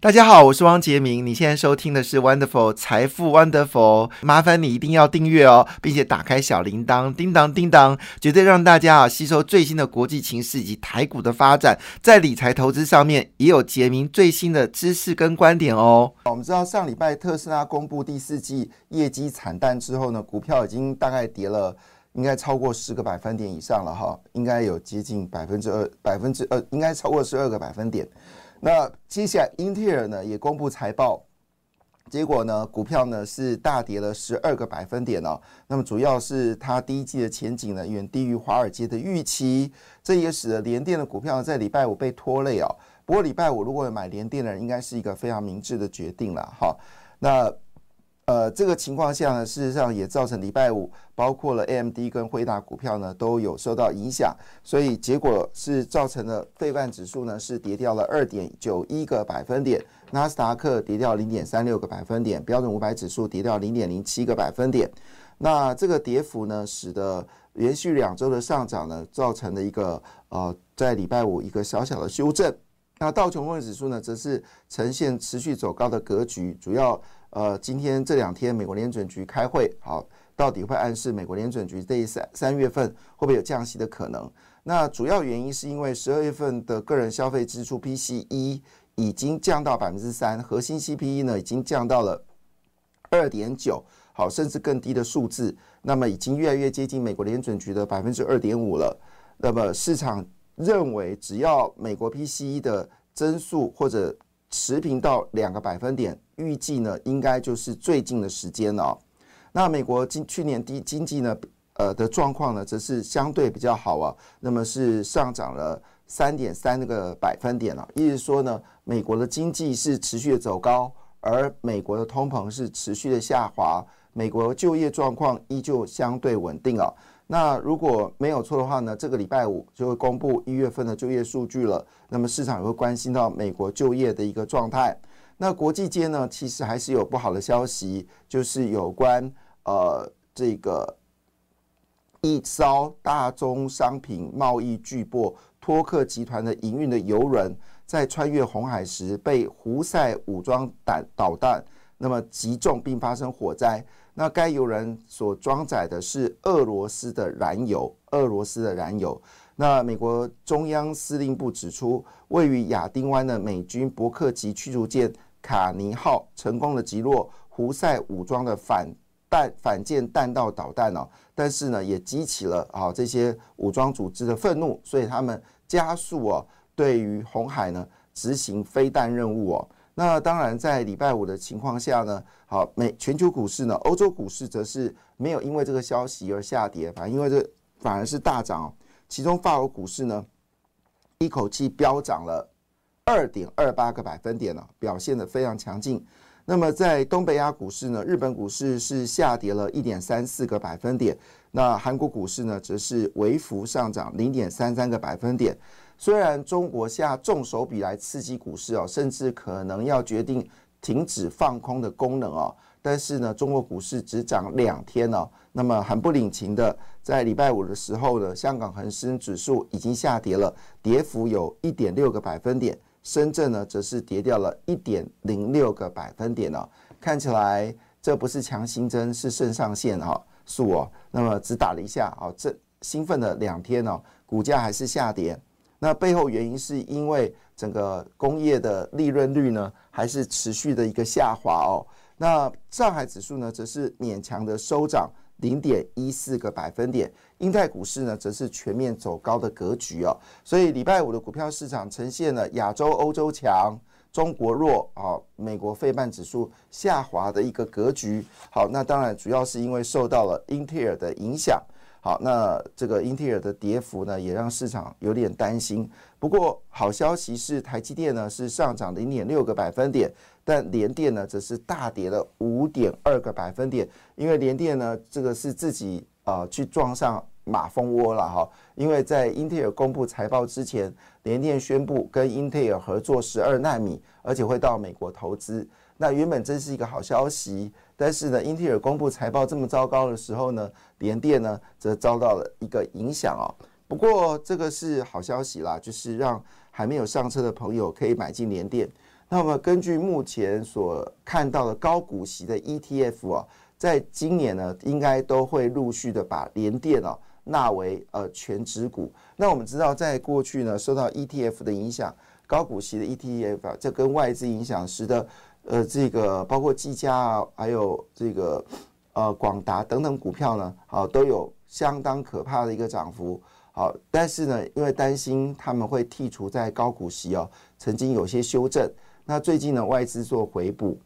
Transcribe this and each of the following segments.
大家好，我是汪杰明。你现在收听的是 Wonderful 财富 Wonderful，麻烦你一定要订阅哦，并且打开小铃铛，叮当叮当，绝对让大家啊吸收最新的国际情势以及台股的发展，在理财投资上面也有杰明最新的知识跟观点哦。我们知道上礼拜特斯拉公布第四季业绩惨淡之后呢，股票已经大概跌了，应该超过十个百分点以上了哈，应该有接近百分之二，百分之二，应该超过十二个百分点。那接下来，英特尔呢也公布财报，结果呢，股票呢是大跌了十二个百分点哦。那么主要是它第一季的前景呢远低于华尔街的预期，这也使得联电的股票在礼拜五被拖累哦。不过礼拜五如果买联电的人，应该是一个非常明智的决定了哈。那。呃，这个情况下呢，事实上也造成礼拜五包括了 AMD 跟辉达股票呢都有受到影响，所以结果是造成了费半指数呢是跌掉了二点九一个百分点，纳斯达克跌掉零点三六个百分点，标准五百指数跌掉零点零七个百分点。那这个跌幅呢，使得连续两周的上涨呢，造成了一个呃，在礼拜五一个小小的修正。那道琼斯指数呢，则是呈现持续走高的格局，主要。呃，今天这两天美国联准局开会，好，到底会暗示美国联准局这三三月份会不会有降息的可能？那主要原因是因为十二月份的个人消费支出 PCE 已经降到百分之三，核心 CPE 呢已经降到了二点九，好，甚至更低的数字，那么已经越来越接近美国联准局的百分之二点五了。那么市场认为，只要美国 PCE 的增速或者持平到两个百分点，预计呢应该就是最近的时间了。那美国经去年第经济呢，呃的状况呢，则是相对比较好啊。那么是上涨了三点三个百分点了，意思说呢，美国的经济是持续的走高，而美国的通膨是持续的下滑，美国就业状况依旧相对稳定啊。那如果没有错的话呢，这个礼拜五就会公布一月份的就业数据了。那么市场也会关心到美国就业的一个状态。那国际间呢，其实还是有不好的消息，就是有关呃这个一艘大宗商品贸易巨擘托克集团的营运的游轮，在穿越红海时被胡塞武装弹导弹那么击中并发生火灾。那该油人所装载的是俄罗斯的燃油，俄罗斯的燃油。那美国中央司令部指出，位于亚丁湾的美军伯克级驱逐舰卡尼号成功的击落胡塞武装的反弹反舰弹道导弹哦，但是呢，也激起了啊这些武装组织的愤怒，所以他们加速哦对于红海呢执行飞弹任务哦。那当然，在礼拜五的情况下呢，好，美全球股市呢，欧洲股市则是没有因为这个消息而下跌，反而因为这反而是大涨。其中法国股市呢，一口气飙涨了二点二八个百分点了，表现的非常强劲。那么在东北亚股市呢，日本股市是下跌了一点三四个百分点，那韩国股市呢，则是微幅上涨零点三三个百分点。虽然中国下重手笔来刺激股市哦，甚至可能要决定停止放空的功能哦，但是呢，中国股市只涨两天哦，那么很不领情的，在礼拜五的时候呢，香港恒生指数已经下跌了，跌幅有一点六个百分点，深圳呢则是跌掉了一点零六个百分点哦，看起来这不是强心针，是肾上腺哈素哦，那么只打了一下哦，这兴奋了两天哦，股价还是下跌。那背后原因是因为整个工业的利润率呢，还是持续的一个下滑哦。那上海指数呢，则是勉强的收涨零点一四个百分点。英泰股市呢，则是全面走高的格局哦。所以礼拜五的股票市场呈现了亚洲、欧洲强、中国弱啊，美国费半指数下滑的一个格局。好，那当然主要是因为受到了英特尔的影响。好，那这个英特尔的跌幅呢，也让市场有点担心。不过好消息是，台积电呢是上涨零点六个百分点，但联电呢则是大跌了五点二个百分点。因为联电呢，这个是自己啊去撞上马蜂窝了哈，因为在英特尔公布财报之前，联电宣布跟英特尔合作十二纳米，而且会到美国投资。那原本这是一个好消息，但是呢，英特尔公布财报这么糟糕的时候呢，联电呢则遭到了一个影响哦。不过这个是好消息啦，就是让还没有上车的朋友可以买进联电。那么根据目前所看到的高股息的 ETF 啊，在今年呢，应该都会陆续的把联电哦纳为呃全指股。那我们知道，在过去呢，受到 ETF 的影响，高股息的 ETF 啊，这跟外资影响，使得呃，这个包括技嘉啊，还有这个呃广达等等股票呢，好都有相当可怕的一个涨幅。好，但是呢，因为担心他们会剔除在高股息哦，曾经有些修正。那最近呢，外资做回补，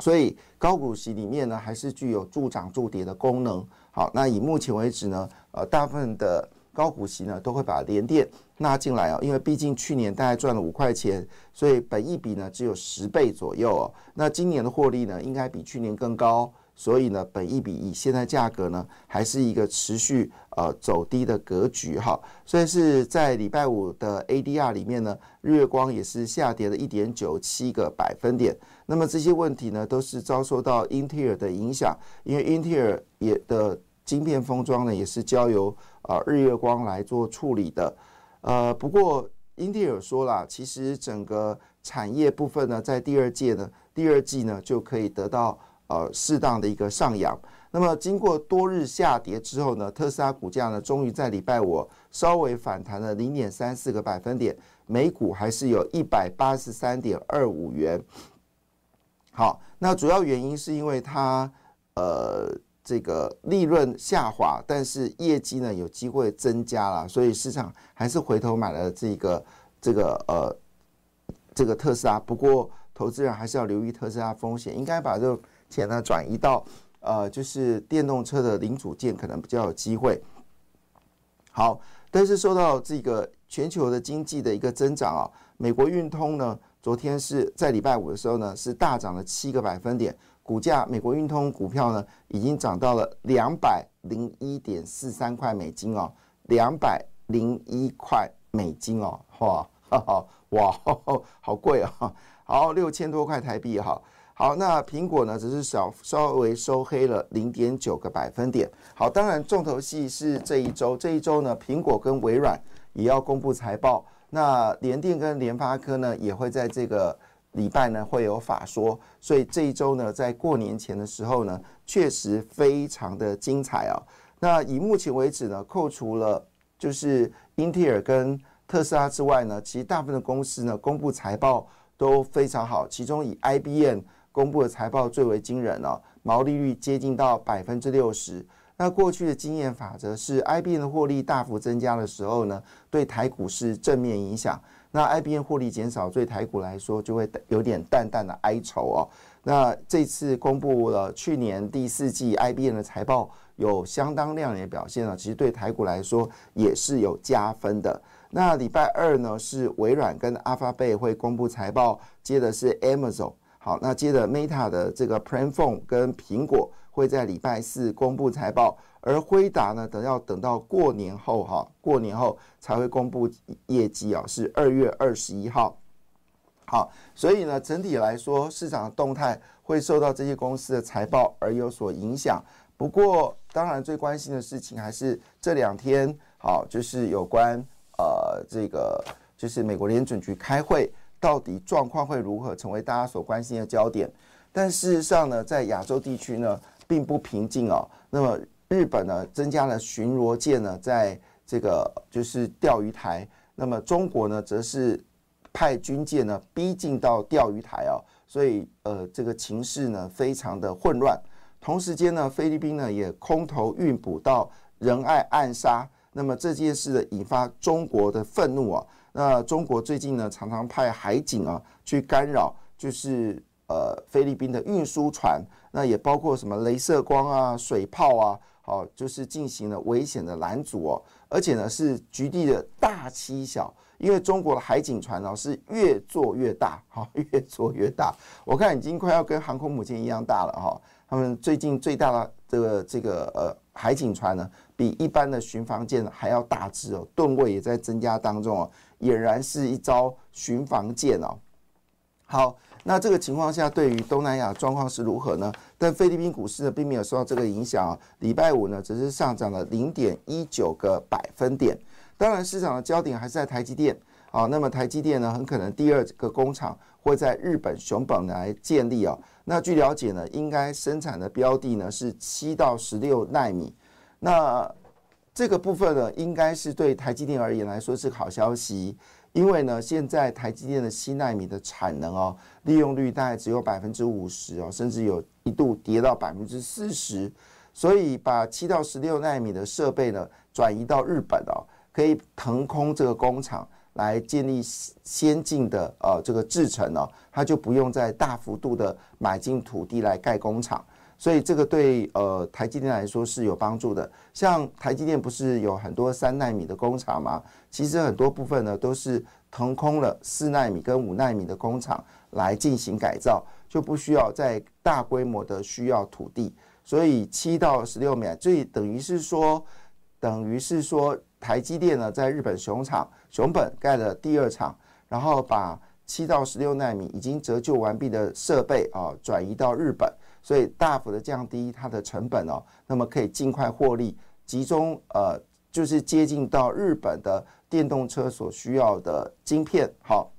所以高股息里面呢，还是具有助涨助跌的功能。好，那以目前为止呢，呃，大部分的。高股息呢，都会把联电纳进来哦，因为毕竟去年大概赚了五块钱，所以本益比呢只有十倍左右哦。那今年的获利呢，应该比去年更高，所以呢，本益比以现在价格呢，还是一个持续呃走低的格局哈。所以是在礼拜五的 ADR 里面呢，日月光也是下跌了一点九七个百分点。那么这些问题呢，都是遭受到英特尔的影响，因为英特尔也的。晶片封装呢，也是交由啊日月光来做处理的。呃，不过英特尔说了，其实整个产业部分呢，在第二届呢，第二季呢就可以得到呃适当的一个上扬。那么经过多日下跌之后呢，特斯拉股价呢，终于在礼拜五稍微反弹了零点三四个百分点，每股还是有一百八十三点二五元。好，那主要原因是因为它呃。这个利润下滑，但是业绩呢有机会增加了，所以市场还是回头买了这个这个呃这个特斯拉。不过投资人还是要留意特斯拉风险，应该把这个钱呢转移到呃就是电动车的零组件，可能比较有机会。好，但是受到这个全球的经济的一个增长啊，美国运通呢昨天是在礼拜五的时候呢是大涨了七个百分点。股价，美国运通股票呢，已经涨到了两百零一点四三块美金哦，两百零一块美金哦，哇，哈哈，哇，好贵哦，好六千多块台币哈，好，那苹果呢，只是小稍微收黑了零点九个百分点，好，当然重头戏是这一周，这一周呢，苹果跟微软也要公布财报，那联电跟联发科呢，也会在这个。礼拜呢会有法说，所以这一周呢，在过年前的时候呢，确实非常的精彩啊。那以目前为止呢，扣除了就是英特尔跟特斯拉之外呢，其实大部分的公司呢公布财报都非常好。其中以 IBM 公布的财报最为惊人哦，毛利率接近到百分之六十。那过去的经验法则是，IBM 的获利大幅增加的时候呢，对台股是正面影响。那 IBM 获利减少，对台股来说就会有点淡淡的哀愁哦。那这次公布了去年第四季 IBM 的财报，有相当亮眼的表现呢，其实对台股来说也是有加分的。那礼拜二呢，是微软跟 Alphabet 会公布财报，接的是 Amazon。好，那接着 Meta 的这个 Plan Phone 跟苹果会在礼拜四公布财报。而辉达呢，等要等到过年后哈，过年后才会公布业绩啊，是二月二十一号。好，所以呢，整体来说，市场的动态会受到这些公司的财报而有所影响。不过，当然最关心的事情还是这两天，好，就是有关呃这个，就是美国联准局开会，到底状况会如何，成为大家所关心的焦点。但事实上呢，在亚洲地区呢，并不平静哦。那么日本呢，增加了巡逻舰呢，在这个就是钓鱼台。那么中国呢，则是派军舰呢逼近到钓鱼台哦，所以呃，这个情势呢非常的混乱。同时间呢，菲律宾呢也空投运补到仁爱暗杀。那么这件事呢，引发中国的愤怒啊。那中国最近呢，常常派海警啊去干扰，就是呃菲律宾的运输船。那也包括什么镭射光啊、水炮啊。好，就是进行了危险的拦阻哦，而且呢是局地的大欺小，因为中国的海警船哦是越做越大，哈，越做越大。我看已经快要跟航空母舰一样大了哈。他们最近最大的这个这个呃海警船呢，比一般的巡防舰还要大只哦，吨位也在增加当中哦，俨然是一招巡防舰哦。好，那这个情况下，对于东南亚状况是如何呢？但菲律宾股市呢，并没有受到这个影响啊。礼拜五呢，只是上涨了零点一九个百分点。当然，市场的焦点还是在台积电。啊，那么台积电呢，很可能第二个工厂会在日本熊本来建立啊。那据了解呢，应该生产的标的呢是七到十六纳米。那这个部分呢，应该是对台积电而言来说是好消息。因为呢，现在台积电的七纳米的产能哦，利用率大概只有百分之五十哦，甚至有一度跌到百分之四十，所以把七到十六纳米的设备呢转移到日本哦，可以腾空这个工厂来建立先进的呃这个制程哦，它就不用再大幅度的买进土地来盖工厂。所以这个对呃台积电来说是有帮助的。像台积电不是有很多三纳米的工厂吗？其实很多部分呢都是腾空了四纳米跟五纳米的工厂来进行改造，就不需要在大规模的需要土地。所以七到十六米，这等于是说，等于是说台积电呢在日本熊厂熊本盖了第二厂，然后把七到十六纳米已经折旧完毕的设备啊转移到日本。所以大幅的降低它的成本哦，那么可以尽快获利，集中呃就是接近到日本的电动车所需要的晶片。好，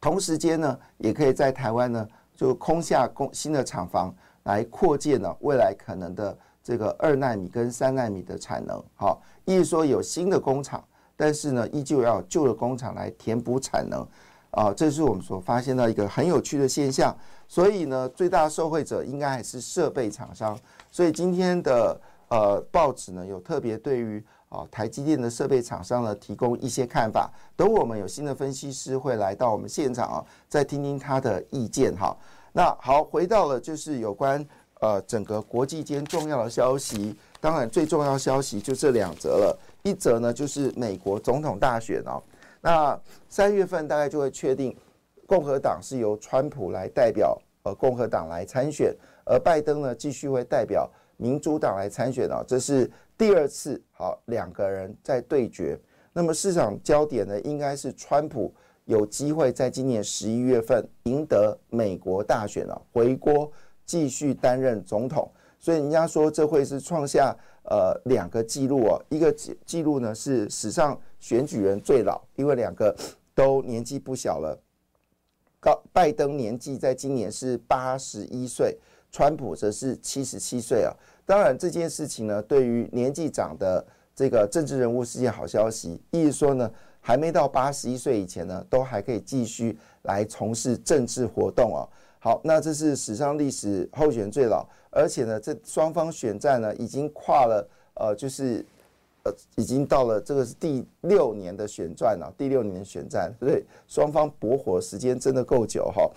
同时间呢，也可以在台湾呢就空下工新的厂房来扩建呢未来可能的这个二纳米跟三纳米的产能。好，意思说有新的工厂，但是呢依旧要旧的工厂来填补产能。啊，这是我们所发现到一个很有趣的现象。所以呢，最大受惠者应该还是设备厂商。所以今天的呃报纸呢，有特别对于啊台积电的设备厂商呢提供一些看法。等我们有新的分析师会来到我们现场啊，再听听他的意见哈。那好，回到了就是有关呃整个国际间重要的消息。当然，最重要消息就这两则了。一则呢就是美国总统大选哦。那三月份大概就会确定，共和党是由川普来代表呃共和党来参选，而拜登呢继续会代表民主党来参选啊，这是第二次好两个人在对决。那么市场焦点呢，应该是川普有机会在今年十一月份赢得美国大选了，回国继续担任总统。所以人家说这会是创下呃两个记录哦，一个记记录呢是史上选举人最老，因为两个都年纪不小了。高拜登年纪在今年是八十一岁，川普则是七十七岁啊。当然这件事情呢，对于年纪长的这个政治人物是件好消息，意思说呢，还没到八十一岁以前呢，都还可以继续来从事政治活动哦。好，那这是史上历史候选最老，而且呢，这双方选战呢已经跨了，呃，就是已经到了这个是第六年的选战了，第六年的选战，所以双方搏火时间真的够久哈。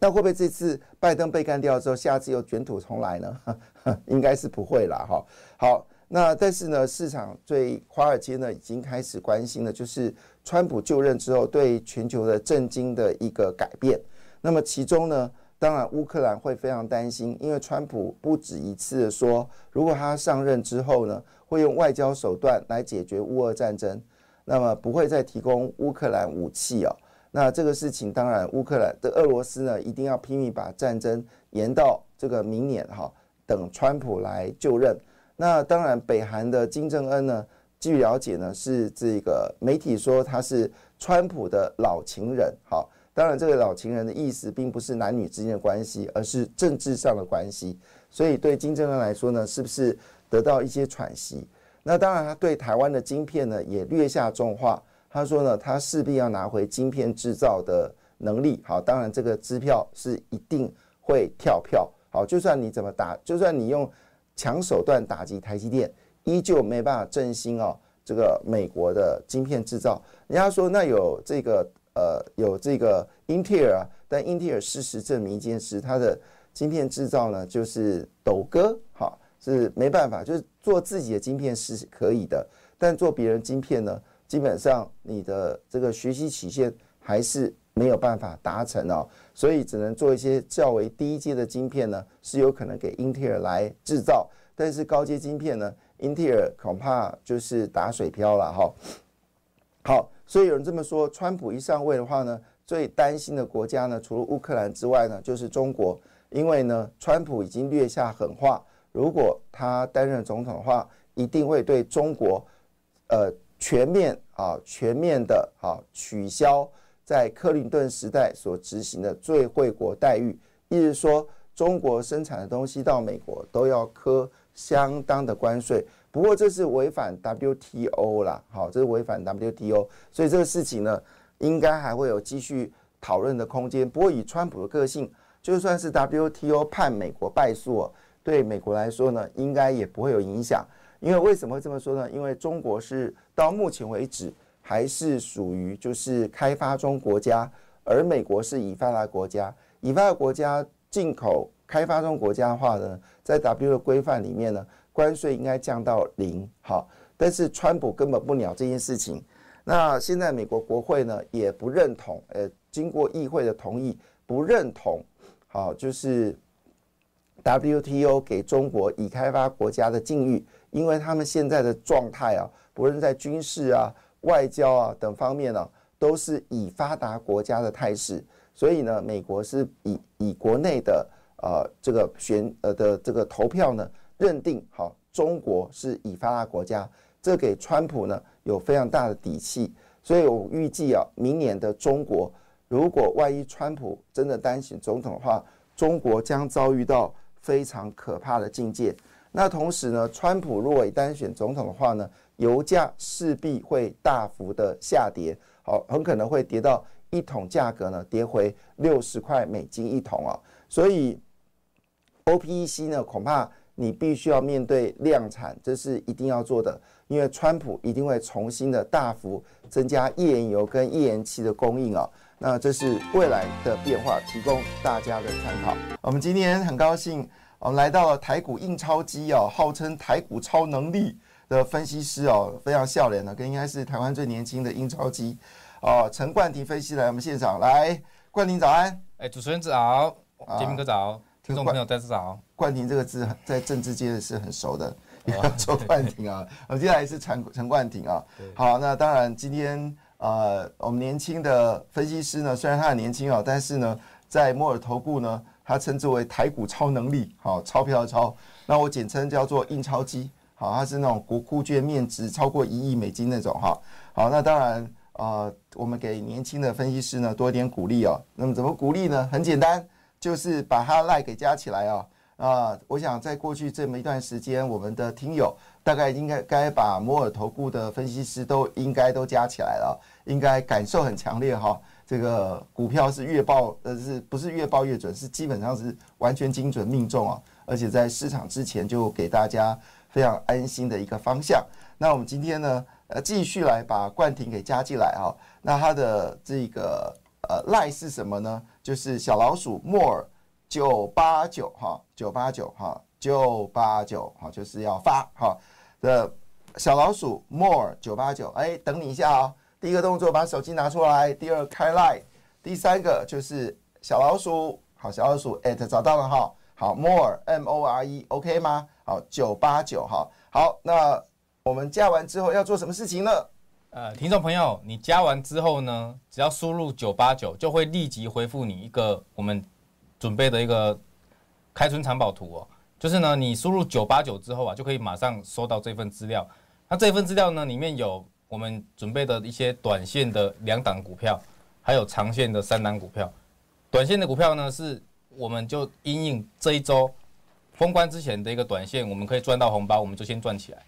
那会不会这次拜登被干掉之后，下次又卷土重来呢？应该是不会了哈。好，那但是呢，市场对华尔街呢已经开始关心的，就是川普就任之后对全球的震惊的一个改变。那么其中呢，当然乌克兰会非常担心，因为川普不止一次的说，如果他上任之后呢，会用外交手段来解决乌俄战争，那么不会再提供乌克兰武器哦。那这个事情当然，乌克兰的俄罗斯呢，一定要拼命把战争延到这个明年哈，等川普来就任。那当然，北韩的金正恩呢，据了解呢，是这个媒体说他是川普的老情人哈。当然，这个老情人的意思并不是男女之间的关系，而是政治上的关系。所以对金正恩来说呢，是不是得到一些喘息？那当然，他对台湾的晶片呢也略下重话。他说呢，他势必要拿回晶片制造的能力。好，当然这个支票是一定会跳票。好，就算你怎么打，就算你用强手段打击台积电，依旧没办法振兴哦这个美国的晶片制造。人家说那有这个。呃，有这个英特尔啊，但英特尔事实证明一件事，它的晶片制造呢就是抖哥，哈，是没办法，就是做自己的晶片是可以的，但做别人晶片呢，基本上你的这个学习曲线还是没有办法达成哦，所以只能做一些较为低阶的晶片呢，是有可能给英特尔来制造，但是高阶晶片呢，英特尔恐怕就是打水漂了哈。好，所以有人这么说，川普一上位的话呢，最担心的国家呢，除了乌克兰之外呢，就是中国，因为呢，川普已经略下狠话，如果他担任总统的话，一定会对中国，呃。全面啊，全面的啊，取消在克林顿时代所执行的最惠国待遇，意思说中国生产的东西到美国都要科相当的关税。不过这是违反 WTO 啦，好，这是违反 WTO，所以这个事情呢，应该还会有继续讨论的空间。不过以川普的个性，就算是 WTO 判美国败诉，对美国来说呢，应该也不会有影响。因为为什么会这么说呢？因为中国是到目前为止还是属于就是开发中国家，而美国是已发达国家。已发达国家进口开发中国家的话呢，在 W 的规范里面呢，关税应该降到零。好，但是川普根本不鸟这件事情。那现在美国国会呢也不认同，呃，经过议会的同意，不认同。好，就是 WTO 给中国已开发国家的境遇。因为他们现在的状态啊，不论在军事啊、外交啊等方面呢，都是以发达国家的态势，所以呢，美国是以以国内的呃这个选呃的这个投票呢，认定好中国是以发达国家，这给川普呢有非常大的底气，所以我预计啊，明年的中国如果万一川普真的担选总统的话，中国将遭遇到非常可怕的境界。那同时呢，川普如果单选总统的话呢，油价势必会大幅的下跌，好，很可能会跌到一桶价格呢跌回六十块美金一桶啊。所以 OPEC 呢，恐怕你必须要面对量产，这是一定要做的，因为川普一定会重新的大幅增加页岩油跟页岩气的供应啊。那这是未来的变化，提供大家的参考。我们今天很高兴。我们来到了台股印钞机哦，号称台股超能力的分析师哦，非常笑脸的，跟应该是台湾最年轻的印钞机哦，陈冠廷分析来我们现场来，冠廷早安，哎，主持人早，杰明哥早，听众朋友大家早，冠廷这个字在政治界是很熟的，要做冠廷啊，我们接下来是陈陈冠廷啊，好，那当然今天呃，我们年轻的分析师呢，虽然他很年轻啊，但是呢，在摩尔投顾呢。他称之为台股超能力，好钞票的钞，那我简称叫做印钞机，好，它是那种国库券面值超过一亿美金那种，哈，好，那当然，呃，我们给年轻的分析师呢多一点鼓励哦。那么怎么鼓励呢？很简单，就是把它赖给加起来啊，啊，我想在过去这么一段时间，我们的听友大概应该该把摩尔投顾的分析师都应该都加起来了，应该感受很强烈哈。这个股票是越报，呃，是不是越报越准？是基本上是完全精准命中啊！而且在市场之前就给大家非常安心的一个方向。那我们今天呢，呃，继续来把冠廷给加进来啊。那它的这个呃赖是什么呢？就是小老鼠 more 九八九哈，九八九哈，九八九哈，就是要发哈的小老鼠 more 九八九。哎，等你一下啊。第一个动作把手机拿出来，第二开 lie 第三个就是小老鼠，好小老鼠 at 找到了哈，好 more m o r e OK 吗？好九八九哈，好那我们加完之后要做什么事情呢？呃，听众朋友，你加完之后呢，只要输入九八九，就会立即回复你一个我们准备的一个开春藏宝图哦，就是呢你输入九八九之后啊，就可以马上收到这份资料。那这份资料呢里面有。我们准备的一些短线的两档股票，还有长线的三档股票。短线的股票呢，是我们就因应这一周封关之前的一个短线，我们可以赚到红包，我们就先赚起来。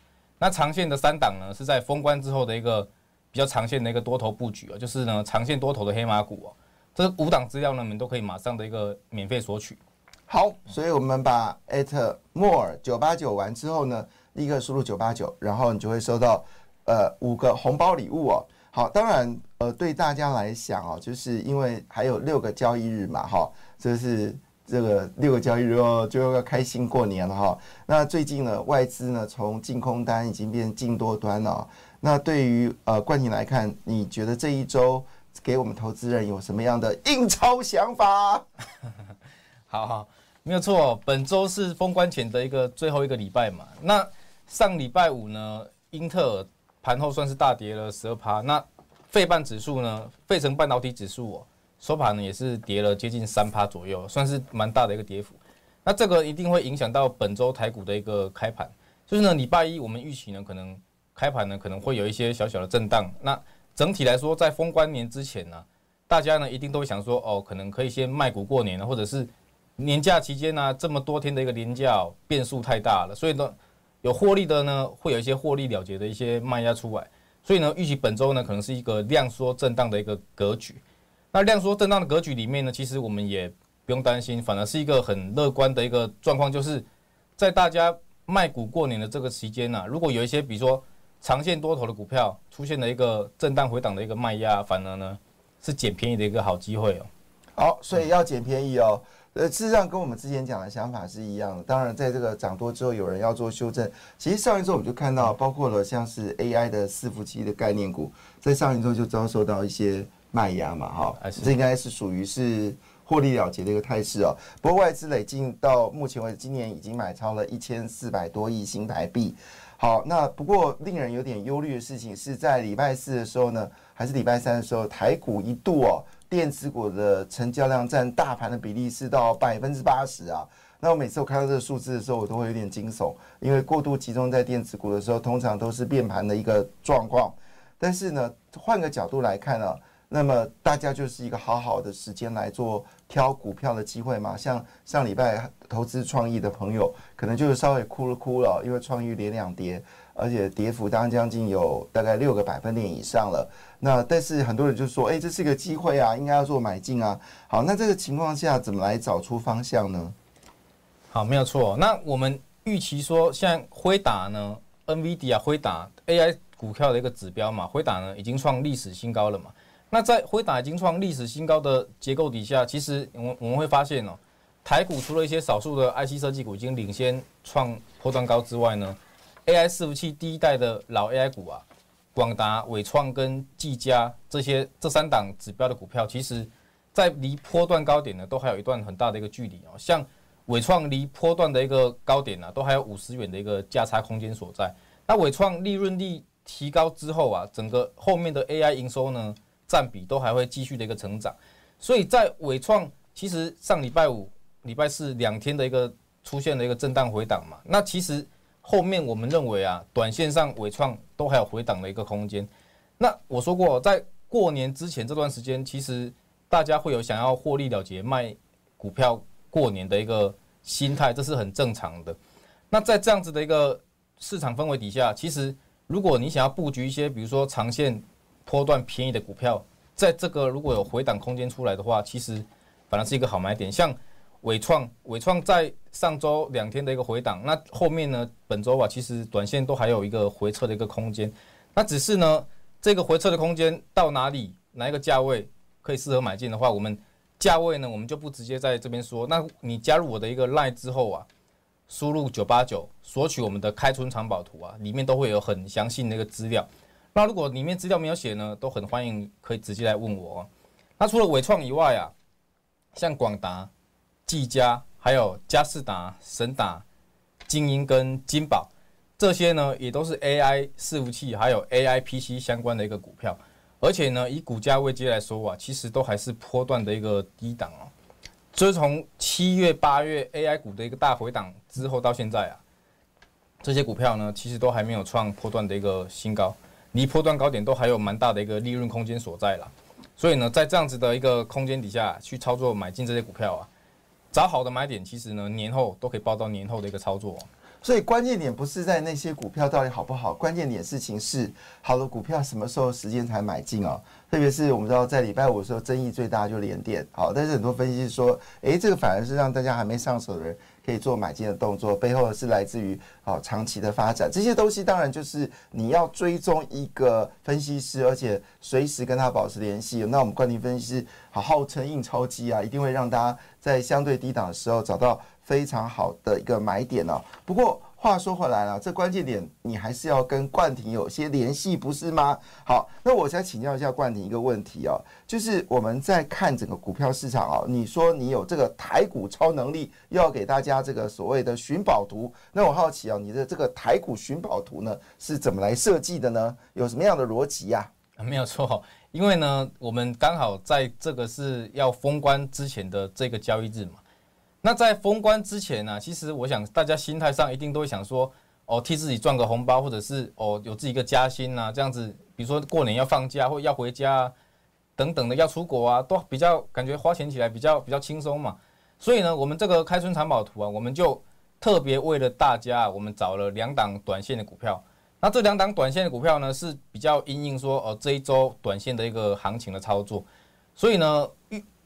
那长线的三档呢，是在封关之后的一个比较长线的一个多头布局啊，就是呢长线多头的黑马股哦。这五档资料呢，你们都可以马上的一个免费索取。好，所以我们把 at more 九八九完之后呢，立刻输入九八九，然后你就会收到。呃，五个红包礼物哦，好，当然，呃，对大家来讲哦，就是因为还有六个交易日嘛，哈，这是这个六个交易日哦，就要开心过年了哈。那最近呢，外资呢从净空单已经变净多端了，那对于呃冠廷来看，你觉得这一周给我们投资人有什么样的印钞想法？好好，没有错，本周是封关前的一个最后一个礼拜嘛。那上礼拜五呢，英特尔盘后算是大跌了十二趴。那费半指数呢，费城半导体指数哦，收盘呢也是跌了接近三趴左右，算是蛮大的一个跌幅。那这个一定会影响到本周台股的一个开盘。就是呢，礼拜一我们预期呢，可能开盘呢可能会有一些小小的震荡。那整体来说，在封关年之前呢，大家呢一定都想说，哦，可能可以先卖股过年了，或者是年假期间呢这么多天的一个年假变数太大了，所以呢。有获利的呢，会有一些获利了结的一些卖压出来，所以呢，预期本周呢可能是一个量缩震荡的一个格局。那量缩震荡的格局里面呢，其实我们也不用担心，反而是一个很乐观的一个状况，就是在大家卖股过年的这个期间呢，如果有一些比如说长线多头的股票出现了一个震荡回档的一个卖压，反而呢是捡便宜的一个好机会哦。好，所以要捡便宜哦。呃，事实上跟我们之前讲的想法是一样的。当然，在这个涨多之后，有人要做修正。其实上一周我们就看到，包括了像是 AI 的伺服器的概念股，在上一周就遭受到一些卖压嘛，哈，这应该是属于是获利了结的一个态势哦。不过外资累计到目前为止，今年已经买超了一千四百多亿新台币。好，那不过令人有点忧虑的事情是在礼拜四的时候呢，还是礼拜三的时候，台股一度哦。电子股的成交量占大盘的比例是到百分之八十啊！那我每次我看到这个数字的时候，我都会有点惊悚，因为过度集中在电子股的时候，通常都是变盘的一个状况。但是呢，换个角度来看呢，那么大家就是一个好好的时间来做挑股票的机会嘛。像上礼拜投资创意的朋友，可能就是稍微哭了哭了，因为创意连两跌。而且跌幅当将近有大概六个百分点以上了。那但是很多人就说，哎，这是一个机会啊，应该要做买进啊。好，那这个情况下怎么来找出方向呢？好，没有错。那我们预期说，像辉达呢，NVD 啊，辉达 AI 股票的一个指标嘛，辉达呢已经创历史新高了嘛。那在辉达已经创历史新高的结构底下，其实我我们会发现哦，台股除了一些少数的 IC 设计股已经领先创破断高之外呢。AI 伺服器第一代的老 AI 股啊，广达、伟创跟技嘉这些这三档指标的股票，其实，在离波段高点呢，都还有一段很大的一个距离哦。像伟创离波段的一个高点呢，都还有五十元的一个价差空间所在。那伟创利润率提高之后啊，整个后面的 AI 营收呢，占比都还会继续的一个成长。所以在伟创其实上礼拜五、礼拜四两天的一个出现了一个震荡回档嘛，那其实。后面我们认为啊，短线上伟创都还有回档的一个空间。那我说过，在过年之前这段时间，其实大家会有想要获利了结卖股票过年的一个心态，这是很正常的。那在这样子的一个市场氛围底下，其实如果你想要布局一些，比如说长线波段便宜的股票，在这个如果有回档空间出来的话，其实反而是一个好买点。像伟创，伟创在上周两天的一个回档，那后面呢，本周啊，其实短线都还有一个回撤的一个空间，那只是呢，这个回撤的空间到哪里，哪一个价位可以适合买进的话，我们价位呢，我们就不直接在这边说。那你加入我的一个 line 之后啊，输入九八九索取我们的开春藏宝图啊，里面都会有很详细的一个资料。那如果里面资料没有写呢，都很欢迎可以直接来问我。那除了伟创以外啊，像广达。技嘉、还有嘉士达、神达、精英跟金宝，这些呢也都是 AI 伺服器还有 AI PC 相关的一个股票，而且呢以股价位阶来说啊，其实都还是波段的一个低档哦。就是从七月、八月 AI 股的一个大回档之后到现在啊，这些股票呢其实都还没有创波段的一个新高，离波段高点都还有蛮大的一个利润空间所在啦。所以呢，在这样子的一个空间底下去操作买进这些股票啊。找好的买点，其实呢，年后都可以报到年后的一个操作。所以关键点不是在那些股票到底好不好，关键点事情是好的股票什么时候时间才买进哦。特别是我们知道在礼拜五的时候争议最大就连电，好，但是很多分析师说，诶，这个反而是让大家还没上手的人。可以做买进的动作，背后是来自于好长期的发展。这些东西当然就是你要追踪一个分析师，而且随时跟他保持联系。那我们冠廷分析师好号称印钞机啊，一定会让大家在相对低档的时候找到非常好的一个买点哦。不过。话说回来了，这关键点你还是要跟冠廷有些联系，不是吗？好，那我再请教一下冠廷一个问题哦，就是我们在看整个股票市场哦，你说你有这个台股超能力，又要给大家这个所谓的寻宝图，那我好奇哦，你的这个台股寻宝图呢是怎么来设计的呢？有什么样的逻辑呀？没有错，因为呢，我们刚好在这个是要封关之前的这个交易日嘛。那在封关之前呢，其实我想大家心态上一定都会想说，哦，替自己赚个红包，或者是哦有自己一个加薪呐，这样子，比如说过年要放假或要回家等等的，要出国啊，都比较感觉花钱起来比较比较轻松嘛。所以呢，我们这个开春藏宝图啊，我们就特别为了大家，我们找了两档短线的股票。那这两档短线的股票呢，是比较因应说哦这一周短线的一个行情的操作，所以呢，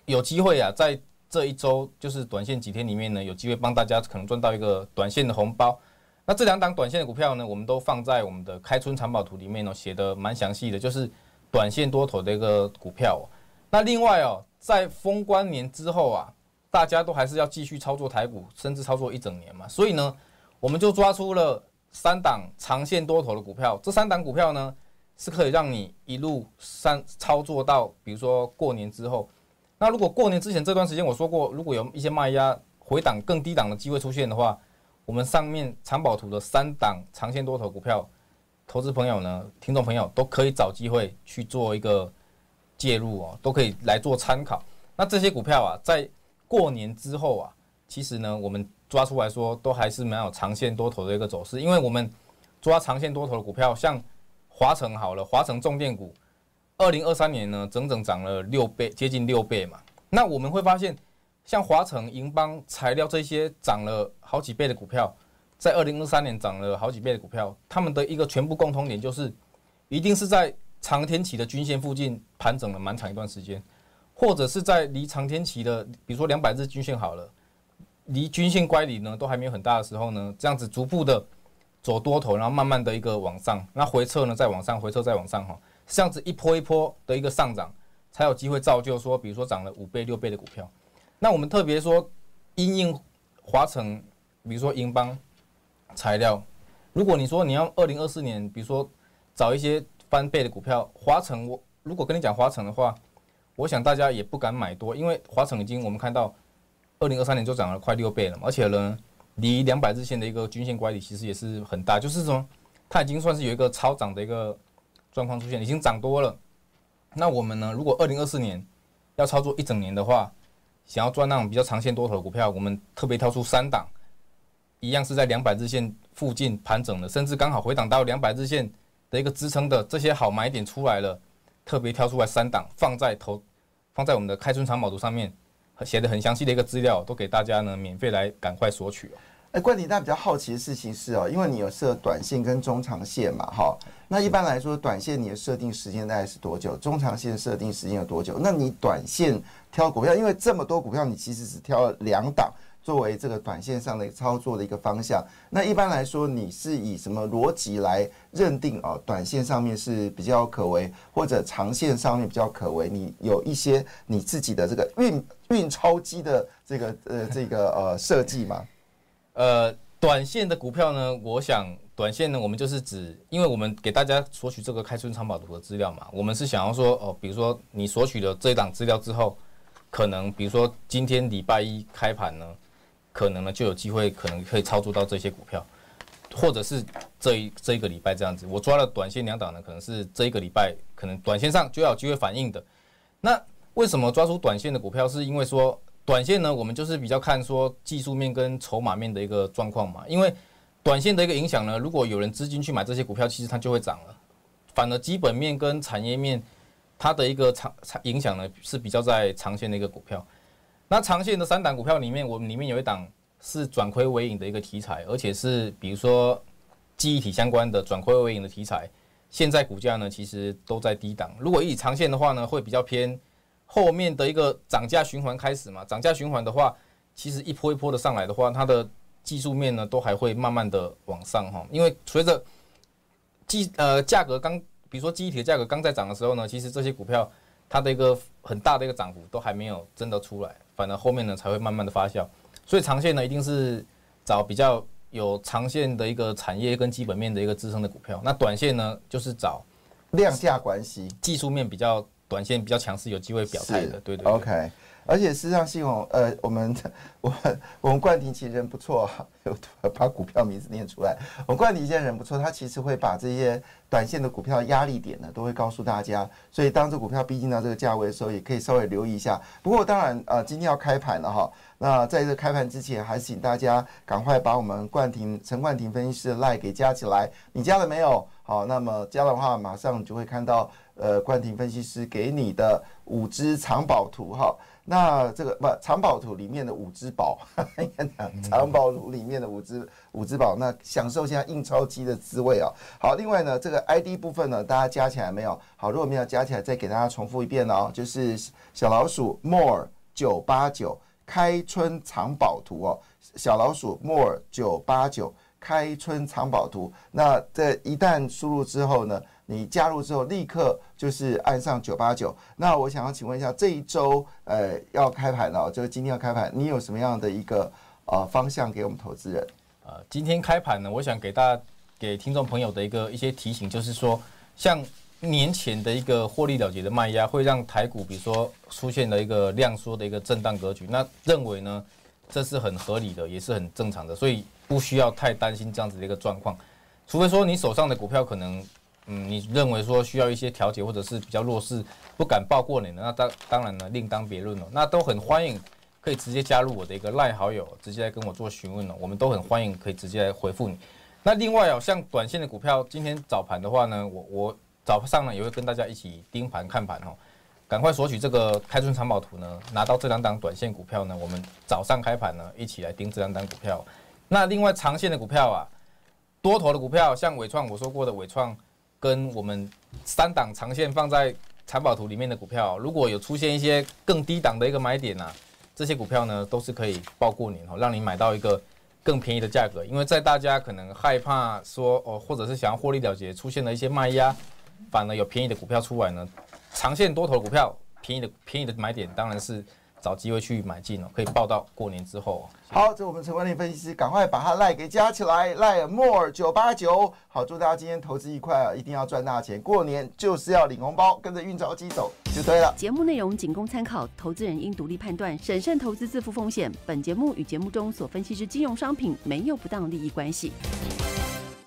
有机会啊，在这一周就是短线几天里面呢，有机会帮大家可能赚到一个短线的红包。那这两档短线的股票呢，我们都放在我们的开春藏宝图里面呢，写的蛮详细的，就是短线多头的一个股票。那另外哦，在封关年之后啊，大家都还是要继续操作台股，甚至操作一整年嘛，所以呢，我们就抓出了。三档长线多头的股票，这三档股票呢是可以让你一路三操作到，比如说过年之后。那如果过年之前这段时间我说过，如果有一些卖压回档更低档的机会出现的话，我们上面藏宝图的三档长线多头股票，投资朋友呢、听众朋友都可以找机会去做一个介入哦，都可以来做参考。那这些股票啊，在过年之后啊，其实呢，我们。抓出来说，都还是蛮有长线多头的一个走势，因为我们抓长线多头的股票，像华城好了，华城重电股，二零二三年呢，整整涨了六倍，接近六倍嘛。那我们会发现，像华城、银邦、材料这些涨了好几倍的股票，在二零二三年涨了好几倍的股票，他们的一个全部共同点就是，一定是在长天期的均线附近盘整了蛮长一段时间，或者是在离长天期的，比如说两百日均线好了。离均线乖离呢都还没有很大的时候呢，这样子逐步的走多头，然后慢慢的一个往上，那回撤呢再往上，回撤再往上哈，这样子一波一波的一个上涨，才有机会造就说，比如说涨了五倍六倍的股票。那我们特别说，因应华城，比如说英邦材料，如果你说你要二零二四年，比如说找一些翻倍的股票，华城我如果跟你讲华城的话，我想大家也不敢买多，因为华城已经我们看到。二零二三年就涨了快六倍了嘛，而且呢，离两百日线的一个均线乖离其实也是很大，就是说它已经算是有一个超涨的一个状况出现，已经涨多了。那我们呢，如果二零二四年要操作一整年的话，想要赚那种比较长线多头的股票，我们特别挑出三档，一样是在两百日线附近盘整的，甚至刚好回档到两百日线的一个支撑的这些好买点出来了，特别挑出来三档放在头放在我们的开春长宝图上面。写的很详细的一个资料，都给大家呢免费来赶快索取哦。哎，冠廷，大家比较好奇的事情是哦，因为你有设短线跟中长线嘛，哈。那一般来说，短线你的设定时间大概是多久？中长线设定时间有多久？那你短线挑股票，因为这么多股票，你其实只挑了两档。作为这个短线上的操作的一个方向，那一般来说，你是以什么逻辑来认定哦？短线上面是比较可为，或者长线上面比较可为？你有一些你自己的这个运运钞机的这个呃这个呃设计吗？呃，短线的股票呢，我想短线呢，我们就是指，因为我们给大家索取这个开春藏宝图的资料嘛，我们是想要说哦，比如说你索取了这一档资料之后，可能比如说今天礼拜一开盘呢。可能呢就有机会，可能可以操作到这些股票，或者是这一这一个礼拜这样子。我抓了短线两档呢，可能是这一个礼拜可能短线上就要有机会反应的。那为什么抓出短线的股票？是因为说短线呢，我们就是比较看说技术面跟筹码面的一个状况嘛。因为短线的一个影响呢，如果有人资金去买这些股票，其实它就会涨了。反而基本面跟产业面它的一个长长影响呢，是比较在长线的一个股票。那长线的三档股票里面，我们里面有一档是转亏为盈的一个题材，而且是比如说记忆体相关的转亏为盈的题材。现在股价呢，其实都在低档。如果以长线的话呢，会比较偏后面的一个涨价循环开始嘛？涨价循环的话，其实一波一波的上来的话，它的技术面呢都还会慢慢的往上哈。因为随着记呃价格刚，比如说记忆体的价格刚在涨的时候呢，其实这些股票它的一个很大的一个涨幅都还没有真的出来。反而后面呢才会慢慢的发酵，所以长线呢一定是找比较有长线的一个产业跟基本面的一个支撑的股票。那短线呢，就是找量价关系，技术面比较短线比较强势，有机会表态的。对对对。OK，而且事实上，系统呃，我们 我们我们冠廷其实人不错，有 把股票名字念出来。我们冠廷现在人不错，他其实会把这些短线的股票压力点呢，都会告诉大家。所以当这股票逼近到这个价位的时候，也可以稍微留意一下。不过当然呃，今天要开盘了哈。那在这开盘之前，还是请大家赶快把我们冠廷陈冠廷分析师的 line 给加起来。你加了没有？好，那么加的话，马上你就会看到呃冠廷分析师给你的五只藏宝图哈。那这个不藏宝图里面的五只宝，藏宝图里面的五只 五只宝，那享受一下印钞机的滋味啊。好，另外呢，这个 ID 部分呢，大家加起来没有？好，如果没有加起来，再给大家重复一遍哦，就是小老鼠 more 九八九。开春藏宝图哦，小老鼠 more 九八九开春藏宝图。那这一旦输入之后呢，你加入之后立刻就是按上九八九。那我想要请问一下，这一周呃要开盘了，就是今天要开盘，你有什么样的一个呃方向给我们投资人？呃，今天开盘呢，我想给大家给听众朋友的一个一些提醒，就是说像。年前的一个获利了结的卖压，会让台股比如说出现了一个量缩的一个震荡格局。那认为呢，这是很合理的，也是很正常的，所以不需要太担心这样子的一个状况。除非说你手上的股票可能，嗯，你认为说需要一些调节，或者是比较弱势，不敢报过年的，那当当然呢，另当别论了。那都很欢迎，可以直接加入我的一个赖好友，直接来跟我做询问了。我们都很欢迎，可以直接来回复你。那另外哦，像短线的股票，今天早盘的话呢，我我。早上呢也会跟大家一起盯盘看盘哦，赶快索取这个开春藏宝图呢，拿到这两档短线股票呢，我们早上开盘呢一起来盯这两档股票。那另外长线的股票啊，多头的股票像伟创，我说过的伟创，跟我们三档长线放在藏宝图里面的股票，如果有出现一些更低档的一个买点啊，这些股票呢都是可以报过年哦，让你买到一个更便宜的价格。因为在大家可能害怕说哦，或者是想要获利了结，出现了一些卖压。反而有便宜的股票出来呢，长线多头股票，便宜的便宜的买点当然是找机会去买进哦，可以报到过年之后。好，这我们陈冠霖分析师，赶快把他赖给加起来，赖 more 九八九。好，祝大家今天投资愉快啊，一定要赚大钱，过年就是要领红包，跟着运钞机走就对了。节目内容仅供参考，投资人应独立判断，审慎投资，自负风险。本节目与节目中所分析之金融商品没有不当利益关系。